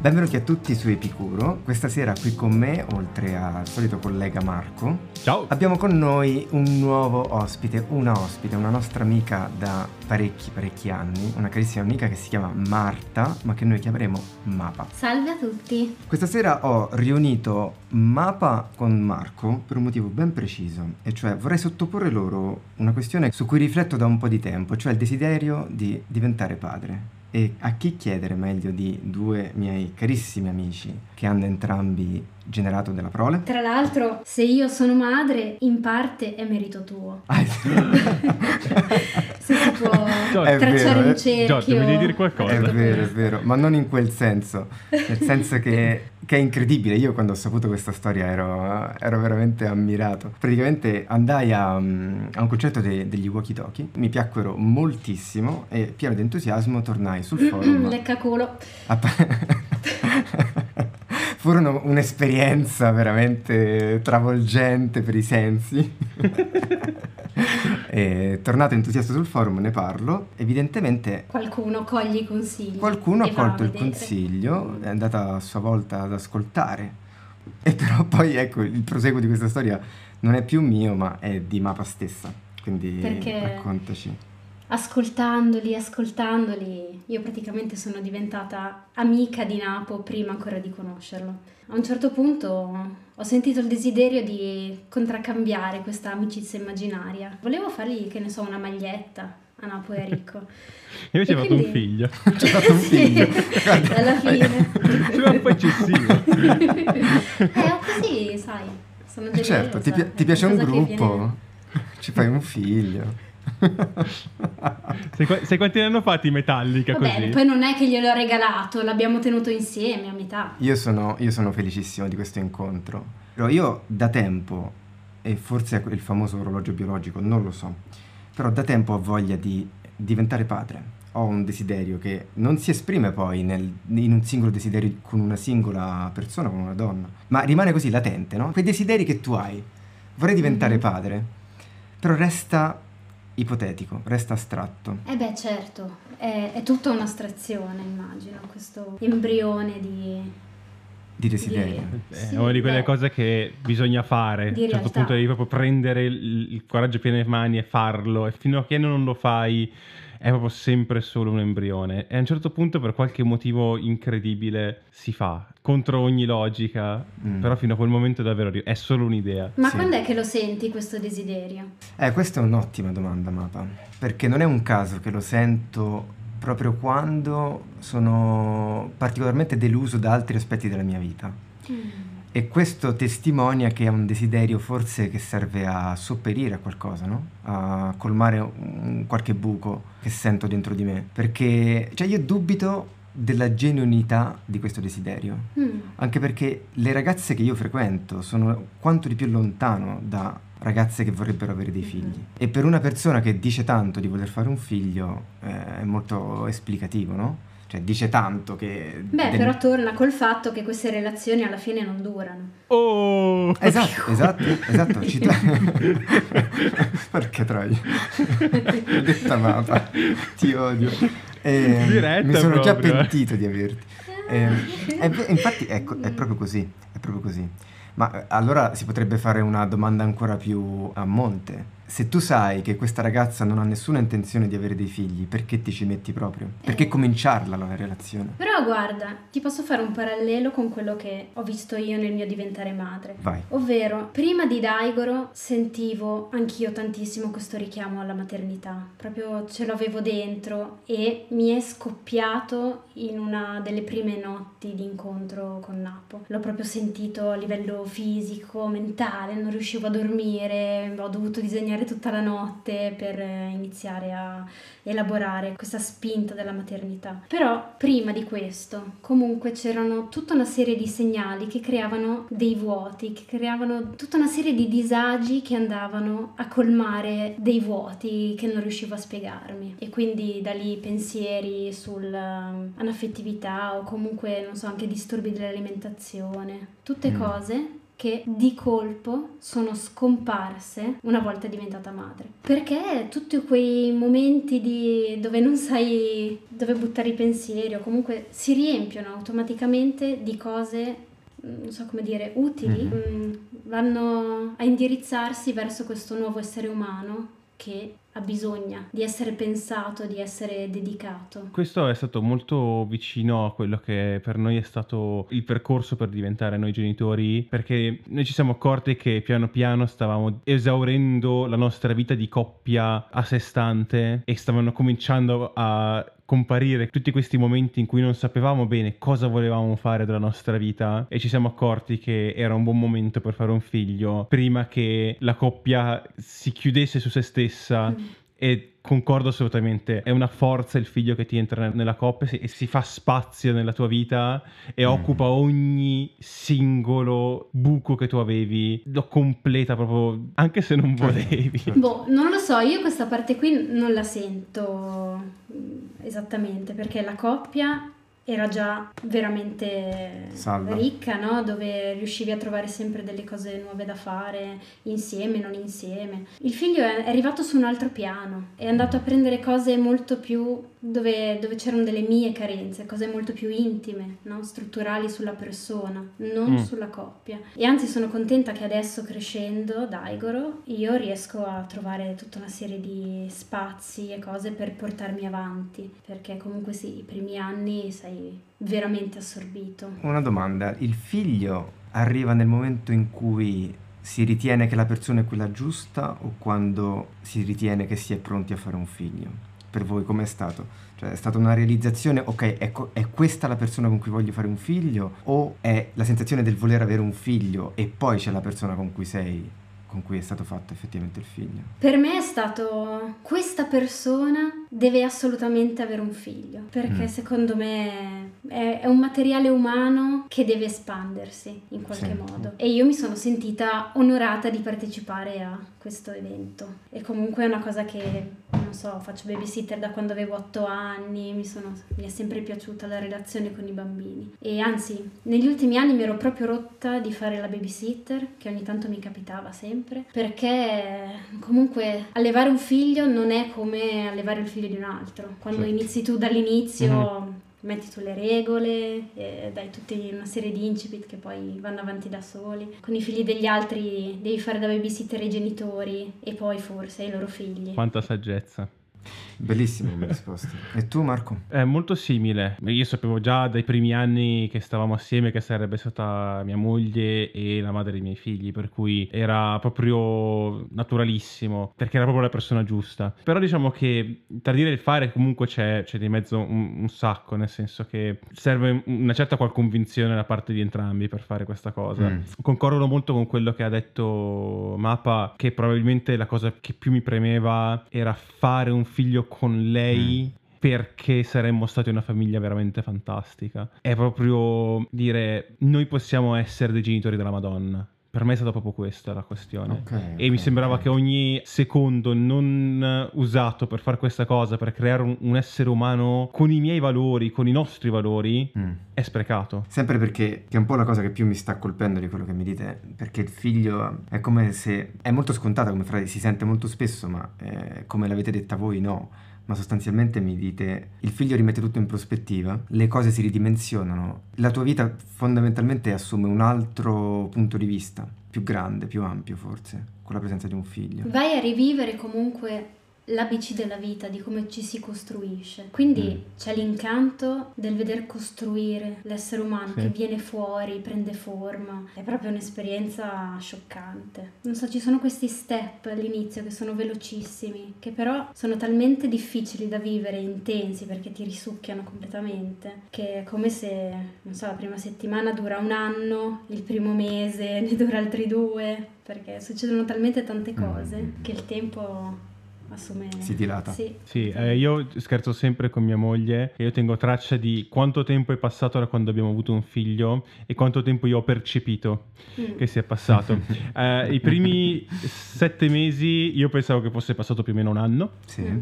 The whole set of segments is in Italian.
Benvenuti a tutti su Epicuro. Questa sera qui con me, oltre al solito collega Marco, Ciao. abbiamo con noi un nuovo ospite, una ospite, una nostra amica da parecchi parecchi anni, una carissima amica che si chiama Marta, ma che noi chiameremo Mapa. Salve a tutti. Questa sera ho riunito Mapa con Marco per un motivo ben preciso, e cioè vorrei sottoporre loro una questione su cui rifletto da un po' di tempo, cioè il desiderio di diventare padre. E a chi chiedere meglio di due miei carissimi amici che hanno entrambi generato della prole? Tra l'altro, se io sono madre, in parte è merito tuo. Ah, Se si può Giorgio, tracciare vero, un eh. cerchio. Giorgio, mi devi dire qualcosa? È vero, è vero, ma non in quel senso, nel senso che, che è incredibile. Io quando ho saputo questa storia ero, ero veramente ammirato. Praticamente andai a, mm, a un concerto de- degli Walkie Talkie, mi piacquero moltissimo e pieno di entusiasmo tornai sul forum. Lecca culo. a pa- Furono un'esperienza veramente travolgente per i sensi. e tornato entusiasta sul forum ne parlo. Evidentemente Qualcuno coglie i consigli. Qualcuno ha colto il consiglio, è andata a sua volta ad ascoltare. E però poi ecco, il proseguo di questa storia non è più mio, ma è di Mapa stessa. Quindi Perché- raccontaci. Ascoltandoli, ascoltandoli, io praticamente sono diventata amica di Napo prima ancora di conoscerlo. A un certo punto ho sentito il desiderio di contraccambiare questa amicizia immaginaria. Volevo fargli, che ne so, una maglietta a Napo e a Ricco. Io ci E ho fatto un figlio. Ci ha fatto un Sì, figlio. Guarda. alla fine. Sembra un po' eccessivo. eh, così, sai, sono Eh, certo, ti, pi- ti piace un gruppo? viene- Ci fai un figlio. Sai, sai quanti ne hanno fatti i Metallica Va così? bene, poi non è che gliel'ho regalato, l'abbiamo tenuto insieme a metà. Io sono, io sono felicissimo di questo incontro. Però io da tempo, e forse è il famoso orologio biologico, non lo so, però da tempo ho voglia di diventare padre. Ho un desiderio che non si esprime poi nel- in un singolo desiderio con una singola persona, con una donna, ma rimane così latente, no? Quei desideri che tu hai. Vorrei diventare Mhm. padre, però resta ipotetico, resta astratto. Eh beh, certo, è, è tutta un'astrazione, immagino, questo embrione di... Di desiderio. È Sì, una di quelle beh, cose che bisogna fare. Di a un certo realtà. punto devi proprio prendere il, il coraggio pieno le mani e farlo. E fino a che non lo fai è proprio sempre solo un embrione. E a un certo punto, per qualche motivo incredibile, si fa. Contro ogni logica. Mm. Però fino a quel momento davvero è solo un'idea. Ma Sì. quando è che lo senti questo desiderio? Eh, questa è un'ottima domanda, Mapa, perché non è un caso che lo sento proprio quando sono particolarmente deluso da altri aspetti della mia vita. E questo testimonia che è un desiderio forse che serve a sopperire a qualcosa, no? A colmare un- qualche buco che sento dentro di me. Perché, cioè, io dubito della genuinità di questo desiderio. Mm. Anche perché le ragazze che io frequento sono quanto di più lontano da ragazze che vorrebbero avere dei figli. E per una persona che dice tanto di voler fare un figlio eh, è molto esplicativo, no? Cioè dice tanto che... Beh, del- però torna col fatto che queste relazioni alla fine non durano. Oh! Esatto, esatto, esatto. Ci to- Perché troia? Detta mappa, ti odio. Eh, Diretta mi sono già proprio, eh. pentito di averti. Eh, è infatti ecco, è proprio così, è proprio così. Ma eh, allora si potrebbe fare una domanda ancora più a monte. Se tu sai che questa ragazza non ha nessuna intenzione di avere dei figli, perché ti ci metti proprio? Perché Eh. cominciarla la relazione? Però guarda, ti posso fare un parallelo con quello che ho visto io nel mio diventare madre. Vai. Ovvero, prima di Daigoro sentivo anch'io tantissimo questo richiamo alla maternità, proprio ce l'avevo dentro e mi è scoppiato in una delle prime notti di incontro con Napo. L'ho proprio sentito a livello fisico, mentale, non riuscivo a dormire, ho dovuto disegnare tutta la notte per eh, iniziare a elaborare questa spinta della maternità. Però prima di questo, comunque c'erano tutta una serie di segnali che creavano dei vuoti, che creavano tutta una serie di disagi che andavano a colmare dei vuoti che non riuscivo a spiegarmi. E quindi da lì pensieri sull'anaffettività o comunque, non so, anche disturbi dell'alimentazione. Tutte Mm. cose che di colpo sono scomparse una volta diventata madre. Perché tutti quei momenti di, dove non sai dove buttare i pensieri o comunque si riempiono automaticamente di cose non so come dire, utili, mm. vanno a indirizzarsi verso questo nuovo essere umano che ha bisogno di essere pensato, di essere dedicato. Questo è stato molto vicino a quello che per noi è stato il percorso per diventare noi genitori, perché noi ci siamo accorti che piano piano stavamo esaurendo la nostra vita di coppia a sé stante e stavano cominciando a comparire tutti questi momenti in cui non sapevamo bene cosa volevamo fare della nostra vita e ci siamo accorti che era un buon momento per fare un figlio prima che la coppia si chiudesse su se stessa mm. E concordo assolutamente, è una forza il figlio che ti entra nella coppia e si fa spazio nella tua vita e mm. occupa ogni singolo buco che tu avevi, lo completa proprio, anche se non certo. volevi. Boh, non lo so, io questa parte qui non la sento esattamente perché la coppia era già veramente Salva. ricca, no? dove riuscivi a trovare sempre delle cose nuove da fare insieme, non insieme. Il figlio è arrivato su un altro piano, è andato a prendere cose molto più dove, dove c'erano delle mie carenze, cose molto più intime, no? strutturali sulla persona, non mm. sulla coppia. E anzi sono contenta che adesso crescendo, Daigoro, io riesco a trovare tutta una serie di spazi e cose per portarmi avanti, perché comunque sì, i primi anni sei veramente assorbito. Una domanda, il figlio arriva nel momento in cui si ritiene che la persona è quella giusta o quando si ritiene che si è pronti a fare un figlio? Per voi com'è stato? Cioè è stata una realizzazione, ok, ecco, è questa la persona con cui voglio fare un figlio o è la sensazione del voler avere un figlio e poi c'è la persona con cui sei con cui è stato fatto effettivamente il figlio? Per me è stato questa persona deve assolutamente avere un figlio, perché mm. secondo me è, è, un materiale umano che deve espandersi in qualche sì. modo. E io mi sono sentita onorata di partecipare a questo evento. E comunque è una cosa che, non so, faccio babysitter da quando avevo otto anni, mi, sono, mi è sempre piaciuta la relazione con i bambini. E anzi, negli ultimi anni mi ero proprio rotta di fare la babysitter, che ogni tanto mi capitava sempre, perché comunque allevare un figlio non è come allevare il figlio figlio di un altro. Quando certo. inizi tu dall'inizio, mm-hmm. Metti tu le regole, dai tutta una serie di incipit che poi vanno avanti da soli. Con i figli degli altri devi fare da babysitter ai genitori e poi forse ai loro figli. Quanta saggezza. Bellissima come risposta. E tu Marco? È molto simile. Io sapevo già dai primi anni che stavamo assieme che sarebbe stata mia moglie e la madre dei miei figli, per cui era proprio naturalissimo, perché era proprio la persona giusta. Però diciamo che tra dire e il fare comunque c'è, c'è di mezzo un, un, sacco, nel senso che serve una certa qual convinzione da parte di entrambi per fare questa cosa. Mm. Concordo molto con quello che ha detto Mappa, che probabilmente la cosa che più mi premeva era fare un figlio con lei. Mm perché saremmo stati una famiglia veramente fantastica. È proprio dire noi possiamo essere dei genitori della Madonna. Per me è stata proprio questa la questione. Okay, e okay, mi sembrava okay. che ogni secondo non usato per fare questa cosa, per creare un, un essere umano con i miei valori, con i nostri valori, mm. è sprecato. Sempre perché, che è un po' la cosa che più mi sta colpendo di quello che mi dite, perché il figlio è come se, è molto scontata come frase, si sente molto spesso, ma eh, come l'avete detta voi no ma sostanzialmente mi dite il figlio rimette tutto in prospettiva, le cose si ridimensionano, la tua vita fondamentalmente assume un altro punto di vista, più grande, più ampio forse, con la presenza di un figlio. Vai a rivivere comunque l'ABC della vita, di come ci si costruisce. Quindi mm. c'è l'incanto del veder costruire l'essere umano sì. che viene fuori, prende forma. È proprio un'esperienza scioccante. Non so, ci sono questi step all'inizio che sono velocissimi, che però sono talmente difficili da vivere, intensi, perché ti risucchiano completamente, che è come se, non so, la prima settimana dura un anno, il primo mese ne dura altri due, perché succedono talmente tante cose mm. che il tempo assume... Si dilata. Sì, Sì, eh, io scherzo sempre con mia moglie e io tengo traccia di quanto tempo è passato da quando abbiamo avuto un figlio e quanto tempo io ho percepito Mm. che sia passato. Eh, I primi sette mesi io pensavo che fosse passato più o meno un anno. Sì. Mm.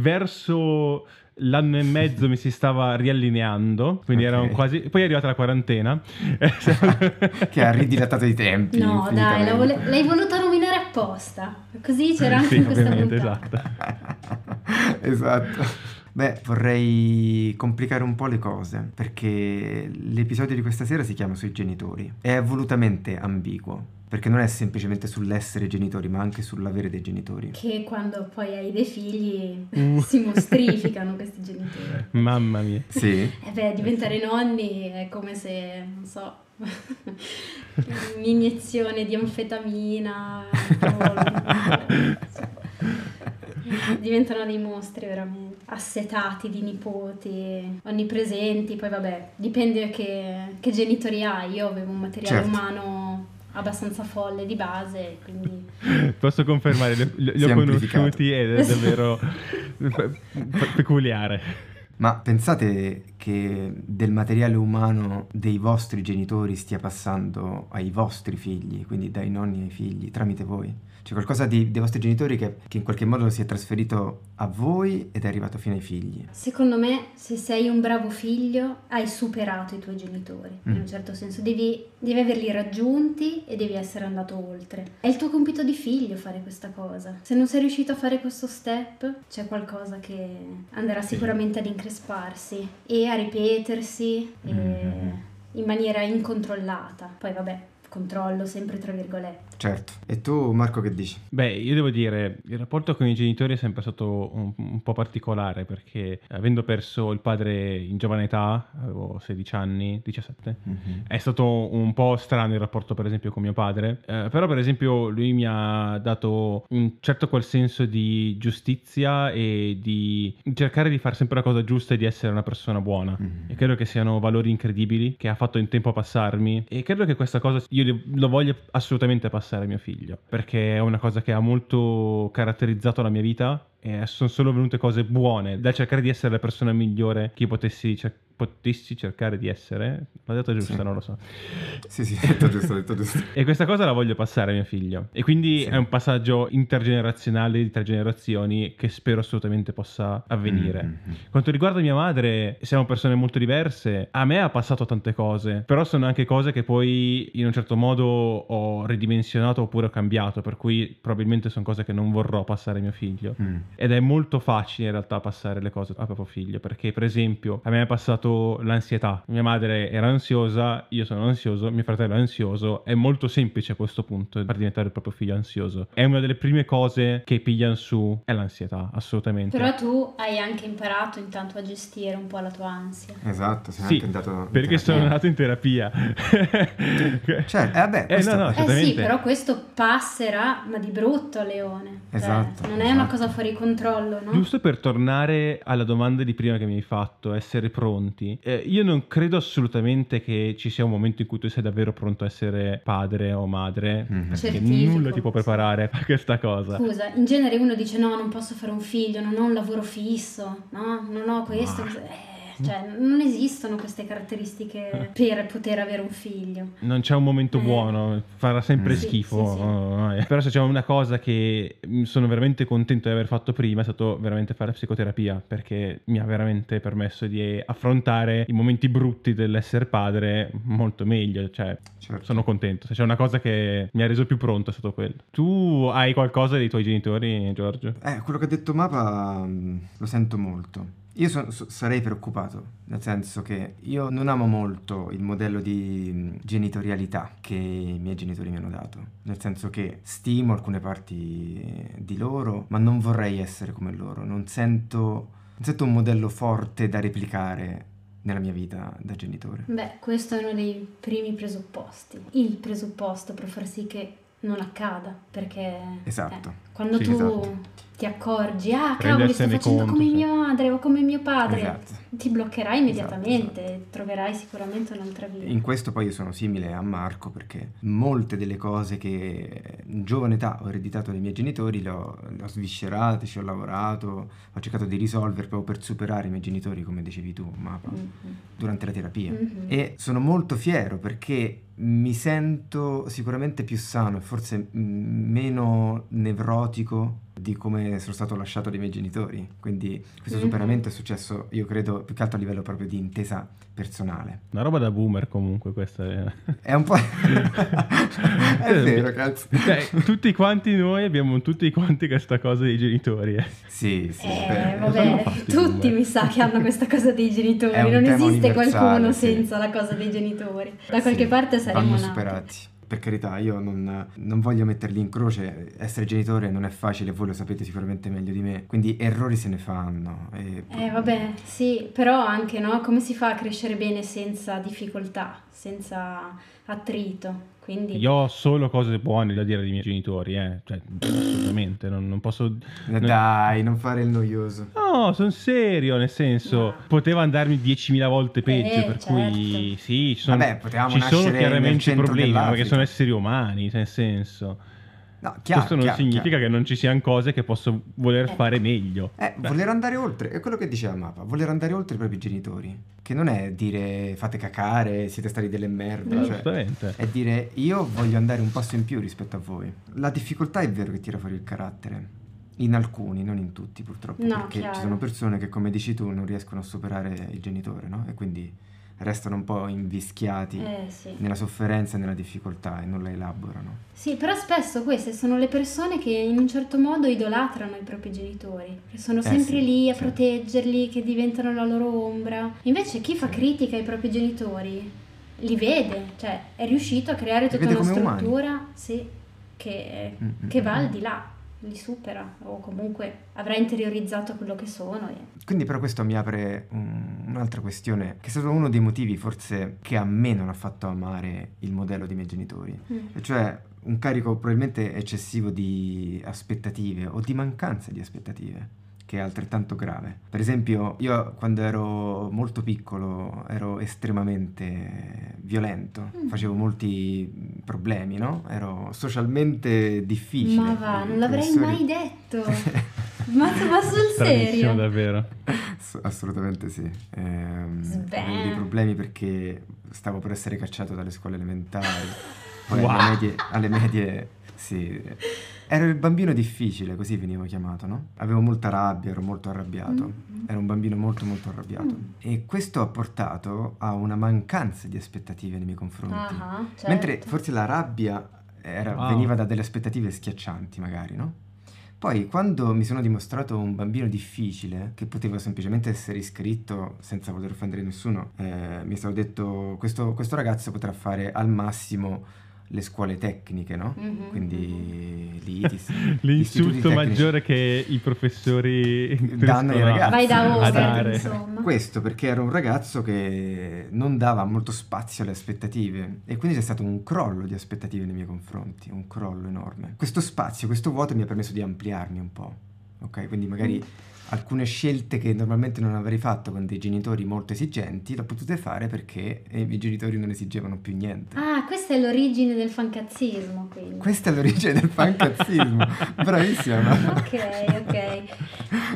Verso l'anno e mezzo mi si stava riallineando, quindi Ok. erano quasi... Poi è arrivata la quarantena. che ha ridilatato i tempi. No, dai, vole- l'hai voluta apposta. Così c'era anche sì, in questa ovviamente, puntata. esatto. esatto. Beh, vorrei complicare un po' le cose, perché l'episodio di questa sera si chiama Sui genitori. È volutamente ambiguo, perché non è semplicemente sull'essere genitori, ma anche sull'avere dei genitori. Che quando poi hai dei figli Uh. si mostrificano questi genitori. Mamma mia. Sì? E beh, diventare nonni è come se, non so, un'iniezione di anfetamina. Diventano dei mostri veramente assetati di nipoti, onnipresenti. Poi, vabbè, dipende che, che genitori hai. Io avevo un materiale Certo. umano abbastanza folle di base, quindi Posso confermare, li, li- ho conosciuti ed è davvero pe- pe- peculiare. Ma pensate che del materiale umano dei vostri genitori stia passando ai vostri figli, quindi dai nonni ai figli, tramite voi? C'è qualcosa di- dei vostri genitori che, che in qualche modo si è trasferito a voi ed è arrivato fino ai figli? Secondo me, se sei un bravo figlio, hai superato i tuoi genitori. In Mm. un certo senso, devi, devi averli raggiunti e devi essere andato oltre. È il tuo compito di figlio fare questa cosa. Se non sei riuscito a fare questo step, c'è qualcosa che andrà sicuramente ad incresparsi e a ripetersi e- Mhm. in maniera incontrollata. Poi, vabbè, controllo sempre tra virgolette. Certo. E tu Marco che dici? Beh, io devo dire, il rapporto con i genitori è sempre stato un, un po' particolare perché avendo perso il padre in giovane età, avevo 16 anni, 17, è stato un po' strano il rapporto per esempio con mio padre, eh, però per esempio lui mi ha dato un certo quel senso di giustizia e di cercare di fare sempre la cosa giusta e di essere una persona buona. Mhm. E credo che siano valori incredibili che ha fatto in tempo a passarmi e credo che questa cosa io lo voglio assolutamente passare a mio figlio perché è una cosa che ha molto caratterizzato la mia vita e sono solo venute cose buone da cercare di essere la persona migliore che potessi, cer- potessi cercare di essere. L'ho detto giusto, Sì. non lo so. Sì, sì, detto giusto, detto giusto. E questa cosa la voglio passare a mio figlio. E quindi Sì. è un passaggio intergenerazionale di tre generazioni che spero assolutamente possa avvenire. Mhm. Quanto riguarda mia madre, siamo persone molto diverse. A me ha passato tante cose, però sono anche cose che poi in un certo modo ho ridimensionato oppure ho cambiato, per cui probabilmente sono cose che non vorrò passare a mio figlio. Mm. Ed è molto facile in realtà passare le cose a proprio figlio, perché per esempio a me è passato l'ansietà. Mia madre era ansiosa, io sono ansioso, mio fratello è ansioso. È molto semplice a questo punto far diventare il proprio figlio ansioso. È una delle prime cose che pigliano su, è l'ansietà, assolutamente. Però tu hai anche imparato intanto a gestire un po' la tua ansia. Esatto, sei Sì, anche andato perché terapia. sono nato in terapia. Cioè, eh, vabbè, Eh, no, no, Eh sì, però questo passerà, ma di brutto a Leone. Cioè, Esatto, non è una esatto. cosa fuori controllo, no? Giusto per tornare alla domanda di prima che mi hai fatto, essere pronti. Eh, io non credo assolutamente che ci sia un momento in cui tu sei davvero pronto a essere padre o madre, Mhm. perché Certifico. nulla ti può preparare a questa cosa. Scusa, in genere uno dice no, non posso fare un figlio, non ho un lavoro fisso, no, non ho questo. Ah. Eh, cioè, non esistono queste caratteristiche per poter avere un figlio. Non c'è un momento Eh. buono, farà sempre Mm. Sì, schifo. sì, sì. oh, eh. Però se c'è una cosa che mm, sono veramente contento di aver fatto prima è stato veramente fare psicoterapia, perché mi ha veramente permesso di affrontare i momenti brutti dell'essere padre molto meglio. Cioè, Certo. sono contento. Se c'è una cosa che mi ha reso più pronto è stato quello. Tu hai qualcosa dei tuoi genitori, Giorgio? Eh, quello che ha detto Mapa mm, lo sento molto. Io so- so- sarei preoccupato, nel senso che io non amo molto il modello di mm, genitorialità che i miei genitori mi hanno dato, nel senso che stimo alcune parti di loro, ma non vorrei essere come loro, non sento, non sento un modello forte da replicare nella mia vita da genitore. Beh, questo è uno dei primi presupposti. Il presupposto per far sì che non accada, perché Esatto. eh, quando Sì, tu esatto. Ti accorgi, ah cavolo, sto facendo conto, come sì. mia madre o come mio padre, esatto. ti bloccherai immediatamente, esatto, esatto. troverai sicuramente un'altra via. In questo poi io sono simile a Marco perché molte delle cose che in giovane età ho ereditato dai miei genitori le ho, le ho sviscerate, ci ho lavorato, ho cercato di risolvere proprio per superare i miei genitori, come dicevi tu, Mapa, mm-hmm. durante la terapia. Mm-hmm. E sono molto fiero perché mi sento sicuramente più sano e forse meno nevrotico di come sono stato lasciato dai miei genitori. Quindi questo mm-hmm. superamento è successo, io credo, più che altro a livello proprio di intesa personale. Una roba da boomer comunque questa è... È un po'... è vero, cazzo. Cioè, tutti quanti noi abbiamo tutti quanti questa cosa dei genitori. Eh. Sì, sì. Eh, vabbè, tutti mi sa che hanno questa cosa dei genitori. Non esiste qualcuno sì. senza la cosa dei genitori. Da qualche sì, parte saremo nati. superati per carità, io non, non, voglio metterli in croce, essere genitore non è facile, voi lo sapete sicuramente meglio di me, quindi errori se ne fanno. E... Eh vabbè, sì, però anche no, come si fa a crescere bene senza difficoltà, senza attrito? Quindi... Io ho solo cose buone da dire dei miei genitori, eh. cioè, assolutamente, non, non posso... Non... Dai, non fare il noioso. No, sono serio, nel senso, no. poteva andarmi 10.000 volte peggio, eh, per certo. cui sì, ci sono, Vabbè, ci sono chiaramente problemi, perché sono esseri umani, nel senso... No, chiaro, Questo non chiaro, significa chiaro. che non ci siano cose che posso voler eh. fare meglio. Eh, voler andare oltre, è quello che diceva Mapa, voler andare oltre i propri genitori. Che non è dire fate cacare, siete stati delle merde. Cioè, è dire io voglio andare un passo in più rispetto a voi. La difficoltà è vero che tira fuori il carattere. In alcuni, non in tutti purtroppo. No, perché chiaro. ci sono persone che, come dici tu, non riescono a superare il genitore, no? E quindi restano un po' invischiati eh, sì. nella sofferenza e nella difficoltà e non la elaborano. Sì, però spesso queste sono le persone che in un certo modo idolatrano i propri genitori, che sono eh, sempre sì, lì a sì. proteggerli, che diventano la loro ombra. Invece chi fa critica ai propri genitori li vede, cioè è riuscito a creare tutta una struttura sì, che, mm-hmm. che va al di là li supera o comunque avrà interiorizzato quello che sono. E... Quindi però questo mi apre un, un'altra questione, che è stato uno dei motivi forse che a me non ha fatto amare il modello dei miei genitori, mm. cioè un carico probabilmente eccessivo di aspettative o di mancanza di aspettative che è altrettanto grave. Per esempio, io quando ero molto piccolo ero estremamente violento, mm. facevo molti problemi, no? Ero socialmente difficile. Ma va, non l'avrei mai detto. ma, ma sul serio? davvero. Assolutamente sì. Eh, avevo dei problemi perché stavo per essere cacciato dalle scuole elementari. Poi wow. alle medie, alle medie sì Ero il bambino difficile, così venivo chiamato, no? Avevo molta rabbia, ero molto arrabbiato. Mm-hmm. Ero un bambino molto molto arrabbiato. Mm. E questo ha portato a una mancanza di aspettative nei miei confronti. Uh-huh, certo. Mentre forse la rabbia era, wow. veniva da delle aspettative schiaccianti, magari, no? Poi, quando mi sono dimostrato un bambino difficile, che poteva semplicemente essere iscritto senza voler offendere nessuno, eh, mi è stato detto: questo, questo ragazzo potrà fare al massimo le scuole tecniche, no? Mm-hmm. Quindi l'ITIS. L'insulto maggiore che i professori danno ai ragazzi. Vai da over, insomma. Questo perché era un ragazzo che non dava molto spazio alle aspettative e quindi c'è stato un crollo di aspettative nei miei confronti, un crollo enorme. Questo spazio, questo vuoto mi ha permesso di ampliarmi un po'. Ok, quindi magari mm alcune scelte che normalmente non avrei fatto con dei genitori molto esigenti, l'ho potute fare perché i miei genitori non esigevano più niente. Ah, questa è l'origine del fancazzismo, quindi. Questa è l'origine del fancazzismo, bravissima. Ok, ok.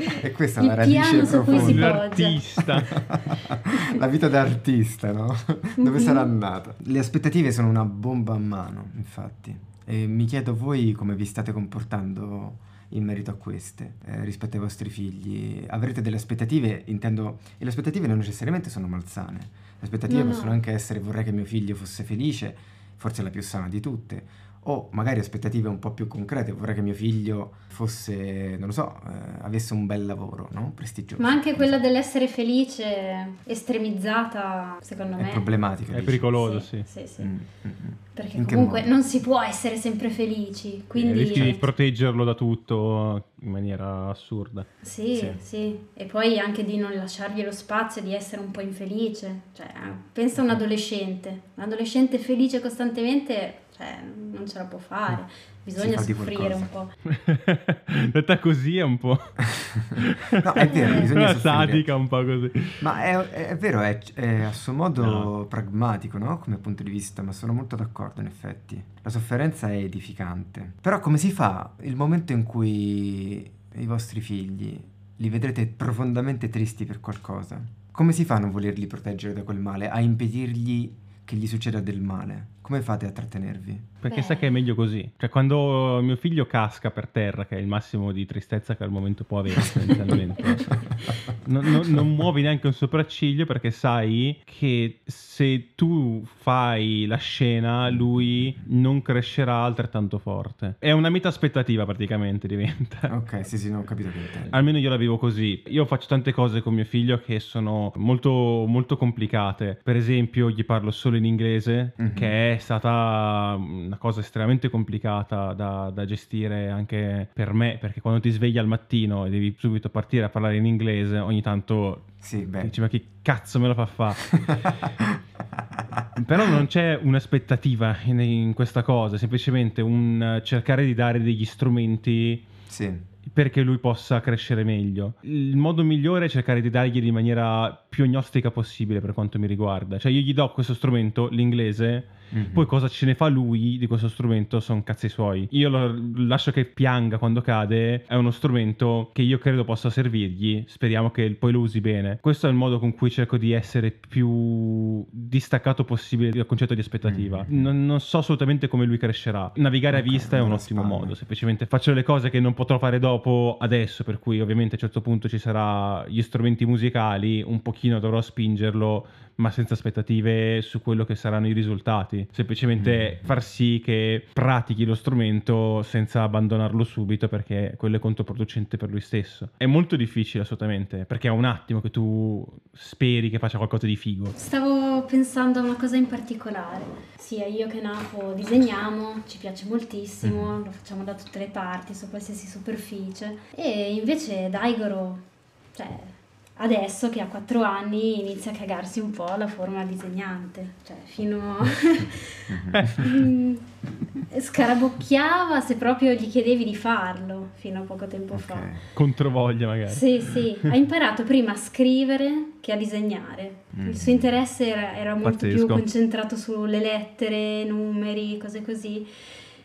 E questa è la radice profonda. L'artista. la vita da artista, no? Dove mm-hmm. sarà nata? Le aspettative sono una bomba a mano, infatti. E mi chiedo voi come vi state comportando in merito a queste eh, rispetto ai vostri figli? Avrete delle aspettative, intendo, e le aspettative non necessariamente sono malsane, le aspettative no, possono no. anche essere vorrei che mio figlio fosse felice, forse la più sana di tutte, o magari aspettative un po' più concrete, vorrei che mio figlio fosse, non lo so, eh, avesse un bel lavoro, no? Prestigioso. Ma anche quella so. dell'essere felice estremizzata, secondo è me. È problematica. È pericoloso, sì. Sì, sì. sì. Mm, mm, mm. Perché in comunque non si può essere sempre felici, quindi... Eh, rischi di proteggerlo da tutto in maniera assurda. Sì, sì, sì, E poi anche di non lasciargli lo spazio di essere un po' infelice. Cioè, pensa a un adolescente. Un adolescente felice costantemente cioè non ce la può fare, bisogna soffrire un po'. Detta così è un po'... no, è vero, bisogna soffrire. Sadica un po' così. Ma è, è vero, è, è, a suo modo no. pragmatico, no? Come punto di vista, ma sono molto d'accordo in effetti. La sofferenza è edificante. Però come si fa il momento in cui i vostri figli li vedrete profondamente tristi per qualcosa? Come si fa a non volerli proteggere da quel male, a impedirgli che gli succeda del male? Come fate a trattenervi? Perché Beh. sa che è meglio così. Cioè, quando mio figlio casca per terra, che è il massimo di tristezza che al momento può avere, non, non, non, muovi neanche un sopracciglio perché sai che se tu fai la scena, lui non crescerà altrettanto forte. È una meta aspettativa praticamente diventa. Ok, sì, sì, non ho capito che intendi. Almeno io la vivo così. Io faccio tante cose con mio figlio che sono molto, molto complicate. Per esempio, gli parlo solo in inglese, mm-hmm. che è stata una cosa estremamente complicata da, da, gestire anche per me, perché quando ti svegli al mattino e devi subito partire a parlare in inglese, ogni tanto sì, beh. dici ma che cazzo me lo fa fare? Però non c'è un'aspettativa in, in, questa cosa, semplicemente un cercare di dare degli strumenti sì perché lui possa crescere meglio. Il modo migliore è cercare di dargli in maniera più agnostica possibile per quanto mi riguarda. Cioè io gli do questo strumento, l'inglese, Mm-hmm. Poi cosa ce ne fa lui di questo strumento sono cazzi suoi. Io lo lascio che pianga quando cade, è uno strumento che io credo possa servirgli, speriamo che poi lo usi bene. Questo è il modo con cui cerco di essere più distaccato possibile dal concetto di aspettativa. Mm-hmm. Non, non, so assolutamente come lui crescerà. Navigare okay, a vista è un ottimo spalla. modo, semplicemente faccio le cose che non potrò fare dopo adesso, per cui ovviamente a un certo punto ci sarà gli strumenti musicali, un pochino dovrò spingerlo ma senza aspettative su quello che saranno i risultati. Semplicemente mm. far sì che pratichi lo strumento senza abbandonarlo subito perché quello è controproducente per lui stesso. È molto difficile assolutamente perché è un attimo che tu speri che faccia qualcosa di figo. Stavo pensando a una cosa in particolare. Sia io che Napo disegniamo, ci piace moltissimo, mm. lo facciamo da tutte le parti, su qualsiasi superficie. E invece Daigoro, cioè adesso che ha 4 anni inizia a cagarsi un po' la forma disegnante, cioè fino a... scarabocchiava se proprio gli chiedevi di farlo fino a poco tempo okay. fa. Controvoglia magari. Sì, sì, ha imparato prima a scrivere che a disegnare. Mm. Il suo interesse era, era molto Pazzesco. più concentrato sulle lettere, numeri, cose così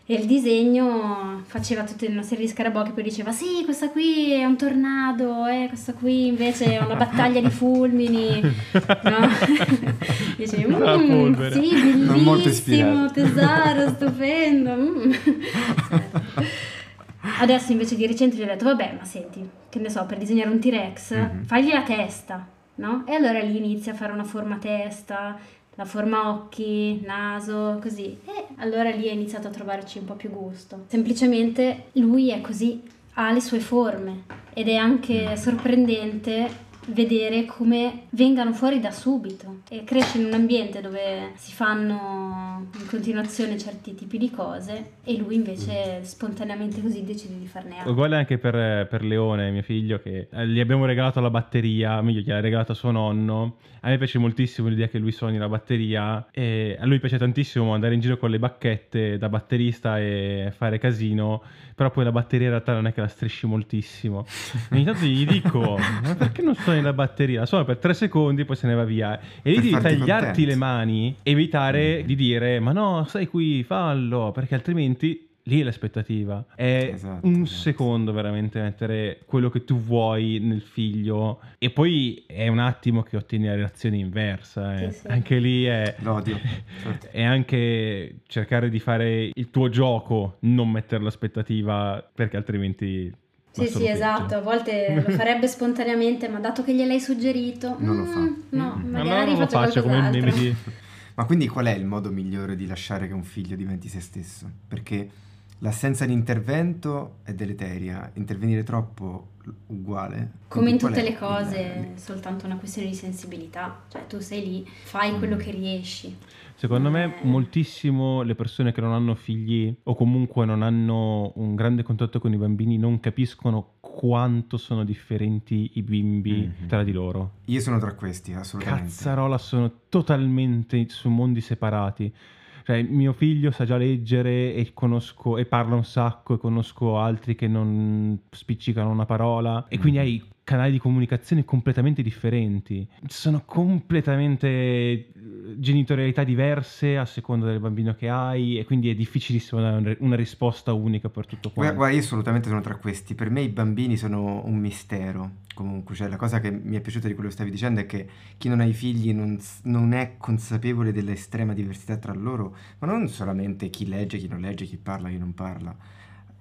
e il disegno faceva tutta una serie di scarabocchi, poi diceva sì, questa qui è un tornado, eh, questa qui invece è una battaglia di fulmini. No? Dicevi, mm, sì, bellissimo, tesoro, stupendo. Mm. Adesso invece di recente gli ho detto, vabbè, ma senti, che ne so, per disegnare un T-Rex, mm-hmm. fagli la testa, no? E allora lì inizia a fare una forma testa, la forma occhi, naso, così. E allora lì ha iniziato a trovarci un po' più gusto. Semplicemente lui è così, ha le sue forme ed è anche mm. sorprendente vedere come vengano fuori da subito e cresce in un ambiente dove si fanno in continuazione certi tipi di cose e lui invece spontaneamente così decide di farne altro. Uguale anche per, per Leone, mio figlio, che eh, gli abbiamo regalato la batteria, meglio gliel'ha regalata suo nonno. A me piace moltissimo l'idea che lui suoni la batteria e a lui piace tantissimo andare in giro con le bacchette da batterista e fare casino però poi la batteria in realtà non è che la strisci moltissimo. Ogni tanto gli dico, ma perché non suoni la batteria? La suono per tre secondi, poi se ne va via. E lì devi tagliarti contento. le mani, evitare mm. di dire, ma no, stai qui, fallo, perché altrimenti lì è l'aspettativa. È esatto, un esatto. secondo veramente mettere quello che tu vuoi nel figlio e poi è un attimo che ottieni la reazione inversa. Eh. Sì, sì. Anche lì è... L'odio. Certo. È anche cercare di fare il tuo gioco, non mettere l'aspettativa perché altrimenti... Sì, sì, esatto, a volte lo farebbe spontaneamente, ma dato che gliel'hai suggerito, non mm, lo fa. No, mm. magari non lo faccio come il meme di... Ma quindi qual è il modo migliore di lasciare che un figlio diventi se stesso? Perché L'assenza di intervento è deleteria, intervenire troppo uguale. Come in tutte le cose, è soltanto una questione di sensibilità, cioè tu sei lì, fai mm. quello che riesci. Secondo me moltissimo le persone che non hanno figli o comunque non hanno un grande contatto con i bambini non capiscono quanto sono differenti i bimbi mm-hmm. tra di loro. Io sono tra questi, assolutamente. Cazzarola, sono totalmente su mondi separati Cioè, mio figlio sa già leggere e conosco e parla un sacco e conosco altri che non spiccicano una parola e quindi hai canali di comunicazione completamente differenti. Sono completamente eh, genitorialità diverse a seconda del bambino che hai e quindi è difficilissimo dare una risposta unica per tutto quanto. Guarda, io assolutamente sono tra questi. Per me i bambini sono un mistero. Comunque, cioè, la cosa che mi è piaciuta di quello che stavi dicendo è che chi non ha i figli non, non è consapevole dell'estrema diversità tra loro, ma non solamente chi legge, chi non legge, chi parla, chi non parla,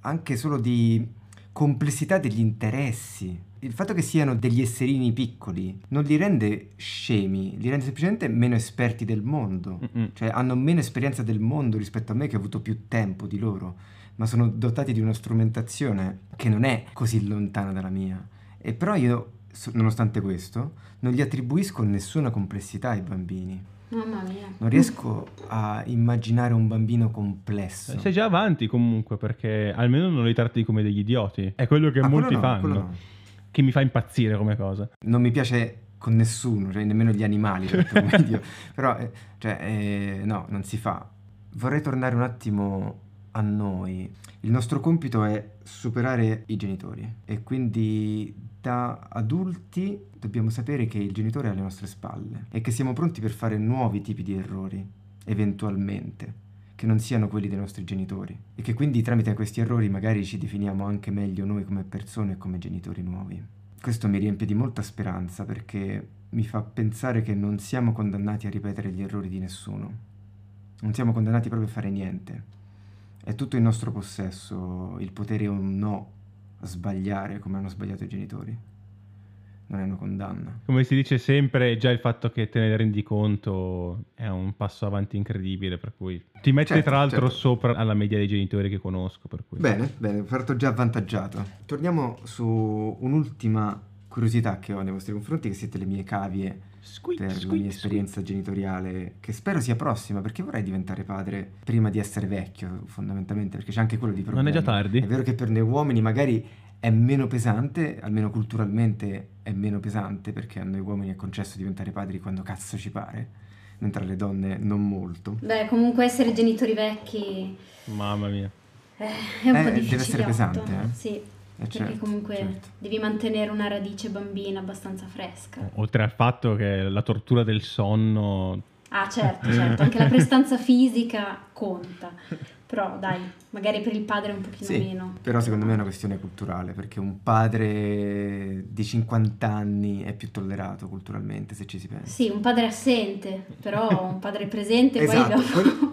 anche solo di complessità degli interessi il fatto che siano degli esserini piccoli non li rende scemi, li rende semplicemente meno esperti del mondo. Mm-mm. Cioè hanno meno esperienza del mondo rispetto a me che ho avuto più tempo di loro, ma sono dotati di una strumentazione che non è così lontana dalla mia. E però io, nonostante questo, non gli attribuisco nessuna complessità ai bambini. Mamma mia. Non riesco a immaginare un bambino complesso. Sei già avanti comunque perché almeno non li tratti come degli idioti. È quello che ah, molti no, fanno. Che mi fa impazzire come cosa. Non mi piace con nessuno, cioè nemmeno gli animali, medio, però eh, cioè, eh, no, non si fa. Vorrei tornare un attimo a noi. Il nostro compito è superare i genitori e quindi da adulti dobbiamo sapere che il genitore è alle nostre spalle e che siamo pronti per fare nuovi tipi di errori, eventualmente che non siano quelli dei nostri genitori e che quindi tramite questi errori magari ci definiamo anche meglio noi come persone e come genitori nuovi. Questo mi riempie di molta speranza perché mi fa pensare che non siamo condannati a ripetere gli errori di nessuno. Non siamo condannati proprio a fare niente. È tutto in nostro possesso il potere o no a sbagliare come hanno sbagliato i genitori non è una condanna. Come si dice sempre, già il fatto che te ne rendi conto è un passo avanti incredibile, per cui ti metti certo, tra l'altro certo. sopra alla media dei genitori che conosco. Per cui. Bene, bene, parto già avvantaggiato. Torniamo su un'ultima curiosità che ho nei vostri confronti, che siete le mie cavie squeak, per squeak, la mia esperienza squeak. genitoriale, che spero sia prossima, perché vorrei diventare padre prima di essere vecchio, fondamentalmente, perché c'è anche quello di problema. Non è già tardi? È vero che per noi uomini magari è meno pesante, almeno culturalmente è meno pesante perché a noi uomini è concesso diventare padri quando cazzo ci pare, mentre alle donne non molto. Beh, comunque essere genitori vecchi... Mamma mia. Eh, è un eh, po' difficile. Deve essere pesante, eh? Sì. Eh, perché certo, comunque certo. devi mantenere una radice bambina abbastanza fresca. Oltre al fatto che la tortura del sonno... Ah certo, certo, anche la prestanza fisica conta. Però dai, magari per il padre un pochino sì, meno. Però secondo me è una questione culturale, perché un padre di 50 anni è più tollerato culturalmente, se ci si pensa. Sì, un padre assente, però un padre presente esatto, poi dopo...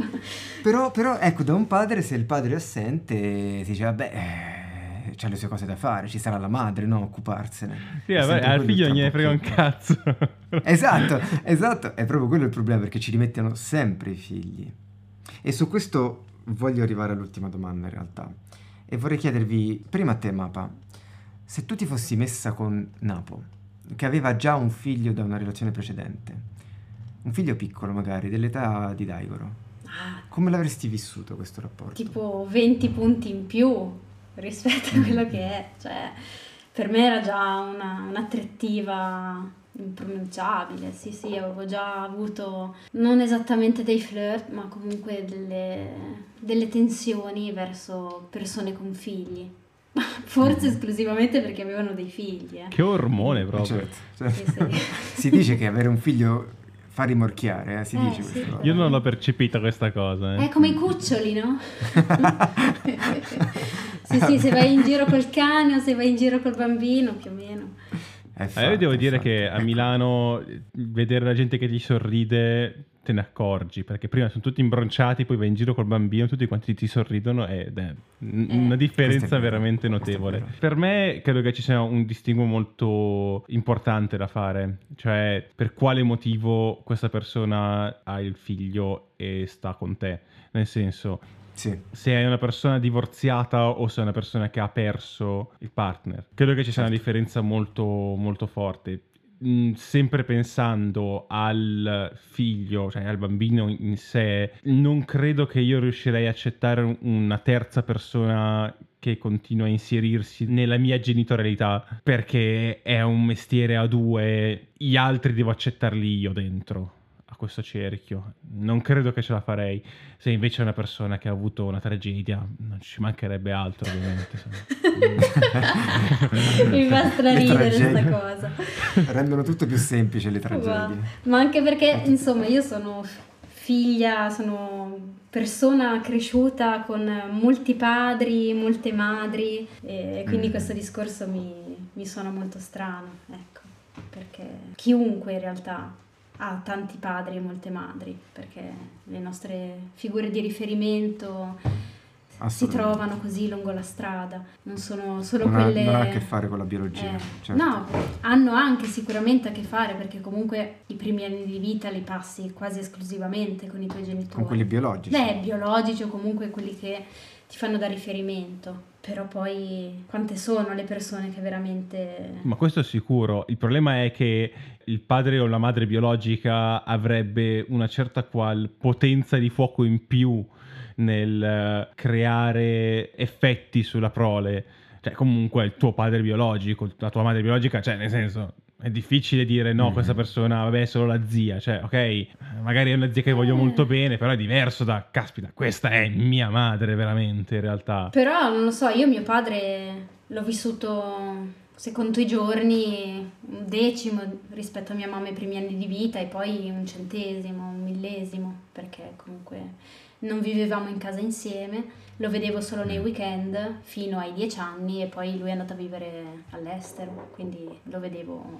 però, però ecco, da un padre, se il padre è assente, si dice, vabbè... C'ha le sue cose da fare, ci sarà la madre, no? Occuparsene. Sì, vabbè, al figlio non gliene frega un cazzo. esatto, esatto, è proprio quello il problema perché ci rimettono sempre i figli. E su questo voglio arrivare all'ultima domanda in realtà. E vorrei chiedervi, prima a te Mapa, se tu ti fossi messa con Napo, che aveva già un figlio da una relazione precedente, un figlio piccolo magari, dell'età di Daigoro, ah, come l'avresti vissuto questo rapporto? Tipo 20 punti in più rispetto a quello che è, cioè per me era già una, un'attrattiva impronunciabile, sì sì, avevo già avuto non esattamente dei flirt, ma comunque delle, delle tensioni verso persone con figli. Forse mm. esclusivamente perché avevano dei figli. Eh. Che ormone proprio. Certo, certo. Sì, sì. si dice che avere un figlio fa rimorchiare, eh? si eh, dice sì. questo. Io non l'ho percepita questa cosa. Eh. È come i cuccioli, no? sì, sì, se vai in giro col cane o se vai in giro col bambino, più o meno. Fatto, io devo dire fatto. che a ecco. Milano vedere la gente che ti sorride te ne accorgi perché prima sono tutti imbronciati, poi vai in giro col bambino, tutti quanti ti sorridono ed è una eh. differenza veramente notevole. Per me credo che ci sia un distinguo molto importante da fare, cioè per quale motivo questa persona ha il figlio e sta con te, nel senso sì. se è una persona divorziata o se è una persona che ha perso il partner. Credo che ci sia certo. una differenza molto, molto forte. Mm, sempre pensando al figlio, cioè al bambino in sé, non credo che io riuscirei a accettare una terza persona che continua a inserirsi nella mia genitorialità perché è un mestiere a due, gli altri devo accettarli io dentro questo cerchio. Non credo che ce la farei. Se invece è una persona che ha avuto una tragedia, non ci mancherebbe altro, ovviamente. Mi fa straridere questa cosa. Rendono tutto più semplice le tragedie. Ma anche perché, insomma, io sono figlia, sono persona cresciuta con molti padri, molte madri, e quindi mm. questo discorso mi, mi suona molto strano, ecco, perché chiunque in realtà ha tanti padri e molte madri, perché le nostre figure di riferimento si trovano così lungo la strada, non sono solo non quelle... Ha, non ha a che fare con la biologia. Eh, certo. No, hanno anche sicuramente a che fare perché comunque i primi anni di vita li passi quasi esclusivamente con i tuoi genitori. Con quelli biologici. Beh, biologici o comunque quelli che ti fanno da riferimento. Però poi quante sono le persone che veramente... Ma questo è sicuro. Il problema è che il padre o la madre biologica avrebbe una certa qual potenza di fuoco in più nel eh, creare effetti sulla prole. Cioè, comunque il tuo padre biologico, la tua madre biologica, cioè, nel senso, è difficile dire no, mm. questa persona, vabbè, è solo la zia. Cioè, ok, magari è una zia che voglio molto bene, però è diverso da, caspita, questa è mia madre veramente, in realtà. Però, non lo so, io mio padre l'ho vissuto se conto i giorni, un decimo rispetto a mia mamma i primi anni di vita e poi un centesimo, un millesimo, perché comunque non vivevamo in casa insieme, lo vedevo solo nei mm. weekend fino ai dieci anni e poi lui è andato a vivere all'estero, quindi lo vedevo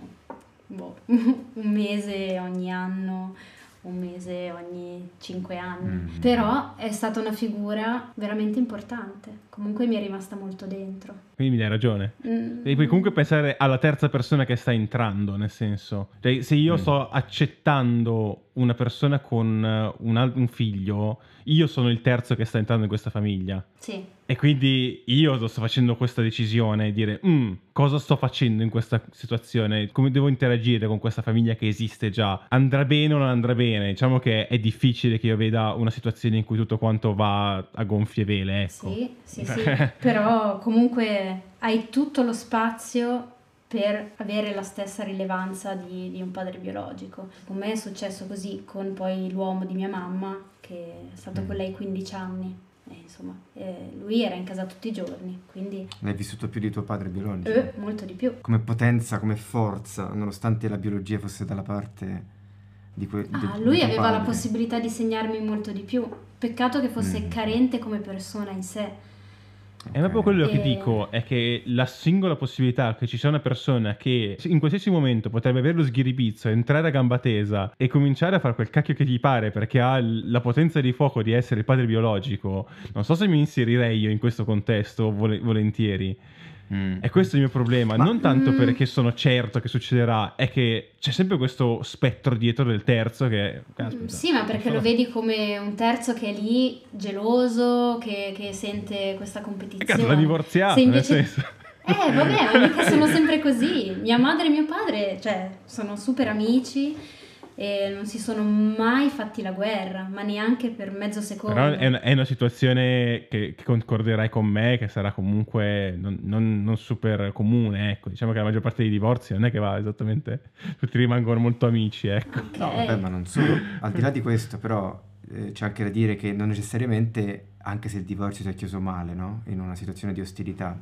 boh, un mese ogni anno un mese ogni cinque anni. Mm. Però è stata una figura veramente importante. Comunque mi è rimasta molto dentro. Quindi mi dai ragione. Mm. Devi comunque pensare alla terza persona che sta entrando, nel senso, cioè, se io mm. sto accettando una persona con uh, un, un figlio, io sono il terzo che sta entrando in questa famiglia. Sì. E quindi io sto facendo questa decisione dire mm, cosa sto facendo in questa situazione, come devo interagire con questa famiglia che esiste già, andrà bene o non andrà bene. Diciamo che è difficile che io veda una situazione in cui tutto quanto va a gonfie vele, ecco. Sì, sì, sì, però comunque hai tutto lo spazio per avere la stessa rilevanza di, di, un padre biologico. Con me è successo così con poi l'uomo di mia mamma, che è stato con lei 15 anni eh, insomma, eh, lui era in casa tutti i giorni, quindi... L'hai vissuto più di tuo padre biologico? Eh, molto di più. Come potenza, come forza, nonostante la biologia fosse dalla parte di que- ah, de- lui aveva padre. la possibilità di segnarmi molto di più. Peccato che fosse mm. carente come persona in sé è proprio quello che dico, è che la singola possibilità che ci sia una persona che in qualsiasi momento potrebbe avere lo sghiribizzo, entrare a gamba tesa e cominciare a fare quel cacchio che gli pare perché ha la potenza di fuoco di essere il padre biologico, non so se mi inserirei io in questo contesto vol- volentieri. Mm. E questo è il mio problema, Ma, non tanto mm. perché sono certo che succederà, è che c'è sempre questo spettro dietro del terzo che... Caspita, sì, ma perché lo vedi come un terzo che è lì, geloso, che, che sente questa competizione. Cazzo, l'ha divorziato, invece... nel senso... Eh, vabbè, mica sono sempre così. Mia madre e mio padre, cioè, sono super amici e non si sono mai fatti la guerra, ma neanche per mezzo secondo. Però è una, è una situazione che, che, concorderai con me, che sarà comunque non, non, non, super comune, ecco. Diciamo che la maggior parte dei divorzi non è che va esattamente... Tutti rimangono molto amici, ecco. Okay. No, vabbè, ma non solo. Al di là di questo, però, eh, c'è anche da dire che non necessariamente, anche se il divorzio si è chiuso male, no? In una situazione di ostilità,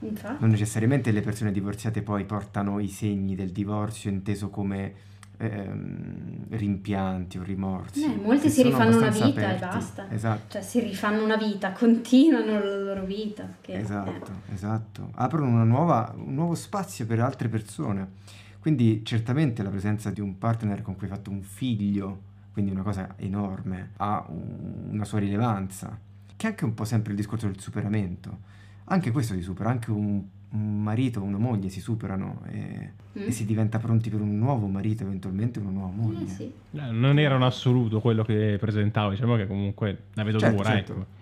Infatti. non necessariamente le persone divorziate poi portano i segni del divorzio inteso come ehm, rimpianti o rimorsi. Eh, molti si rifanno una vita aperti. e basta. Esatto. Cioè si rifanno una vita, continuano la loro vita. Che, esatto, eh. esatto. Aprono nuova, un nuovo spazio per altre persone. Quindi certamente la presenza di un partner con cui hai fatto un figlio, quindi una cosa enorme, ha un, una sua rilevanza, che è anche un po' sempre il discorso del superamento. Anche questo si supera, anche un un marito o una moglie si superano e, mm. e, si diventa pronti per un nuovo marito, eventualmente una nuova moglie. Eh, sì. Non era un assoluto quello che presentavo, diciamo che comunque la vedo certo, dura, certo. ecco.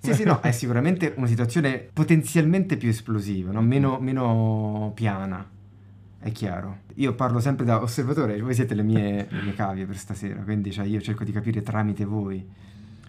Sì, sì, no, è sicuramente una situazione potenzialmente più esplosiva, no? meno, meno, piana, è chiaro. Io parlo sempre da osservatore, voi siete le mie, le mie cavie per stasera, quindi cioè, io cerco di capire tramite voi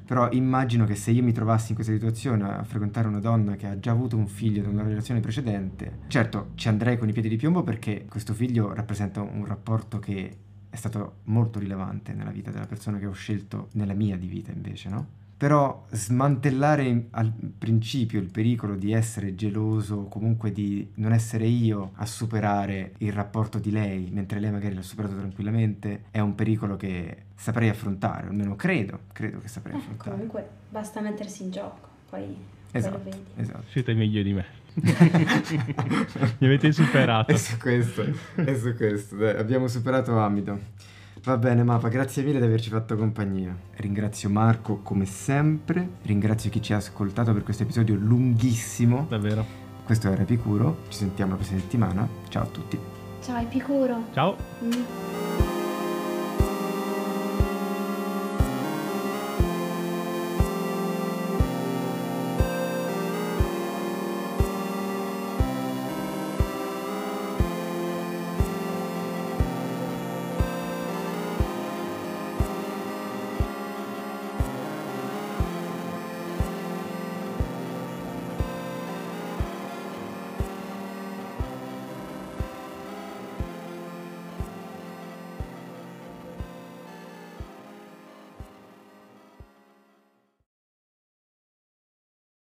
però immagino che se io mi trovassi in questa situazione a frequentare una donna che ha già avuto un figlio da una relazione precedente, certo ci andrei con i piedi di piombo perché questo figlio rappresenta un rapporto che è stato molto rilevante nella vita della persona che ho scelto nella mia di vita invece, no? Però smantellare al principio il pericolo di essere geloso o comunque di non essere io a superare il rapporto di lei, mentre lei magari l'ha superato tranquillamente, è un pericolo che saprei affrontare, almeno credo, credo che saprei Eh, affrontare. comunque basta mettersi in gioco, poi, poi Esatto, lo vedi. esatto. Siete meglio di me. Mi avete superato. È su questo, è su questo. Dai, abbiamo superato Amido. Va bene, Mapa, grazie mille di averci fatto compagnia. Ringrazio Marco come sempre, ringrazio chi ci ha ascoltato per questo episodio lunghissimo. Davvero. Questo era Epicuro, ci sentiamo la prossima settimana. Ciao a tutti. Ciao Epicuro. Ciao. Mm.